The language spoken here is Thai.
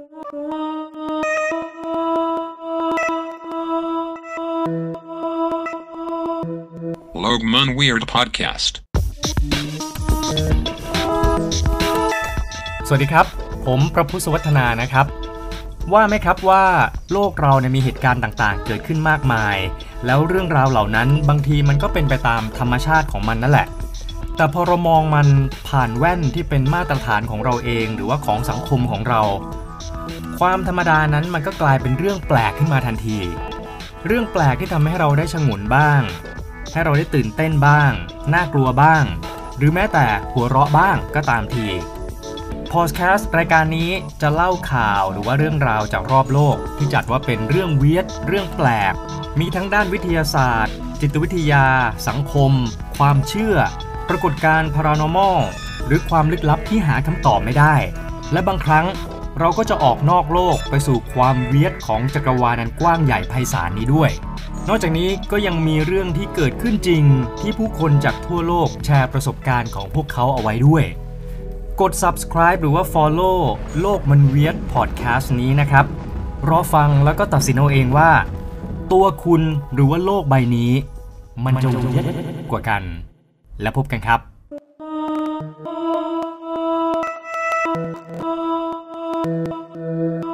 Logman Weird Podcast สวัสดีครับ ผมประพุทธวัฒนานะครับ ว่าไหมครับว่าโลกเราเนี่ยมีเหตุการณ์ต่างๆ เกิดขึ้นมากมาย แล้วเรื่องราวเหล่านั้นบางทีมันก็เป็นไปตามธรรมชาติของมันนั่นแหละ แต่พอเรามองมันผ่านแว่นที่เป็นมาตรฐานของเราเอง หรือว่าของสังคมของเรา ความธรรมดานั้นมันก็กลายเป็นเรื่องแปลกขึ้นมาทันที เรื่องแปลกที่ทำให้เราได้ชงนบ้าง ให้เราได้ตื่นเต้นบ้าง น่ากลัวบ้าง หรือแม้แต่หัวเราะบ้างก็ตามทีพอดแคสต์รายการนี้จะเล่าข่าวหรือว่าเรื่องราวจากรอบโลก ที่จัดว่าเป็นเรื่องเวียดเรื่องแปลก มีทั้งด้านวิทยาศาสตร์ จิตวิทยา สังคม ความเชื่อ ปรากฏการณ์ paranormal หรือความลึกลับที่หาคำตอบไม่ได้ และบางครั้ง เราก็จะออกนอกโลกไปสู่ความเวียดของจักรวาลนันกว้างใหญ่ไพศาลนี้ด้วย นอกจากนี้ก็ยังมีเรื่องที่เกิดขึ้นจริง ที่ผู้คนจากทั่วโลกแชร์ประสบการณ์ของพวกเขาเอาไว้ด้วย กด subscribe หรือว่า follow โลกมันเวียด podcast นี้นะครับ รอฟังแล้วก็ตัดสินเอาเองว่า ตัวคุณหรือว่าโลกใบนี้ มันจะเวียดกว่ากัน แล้วพบกันครับ Thank you. Thank you.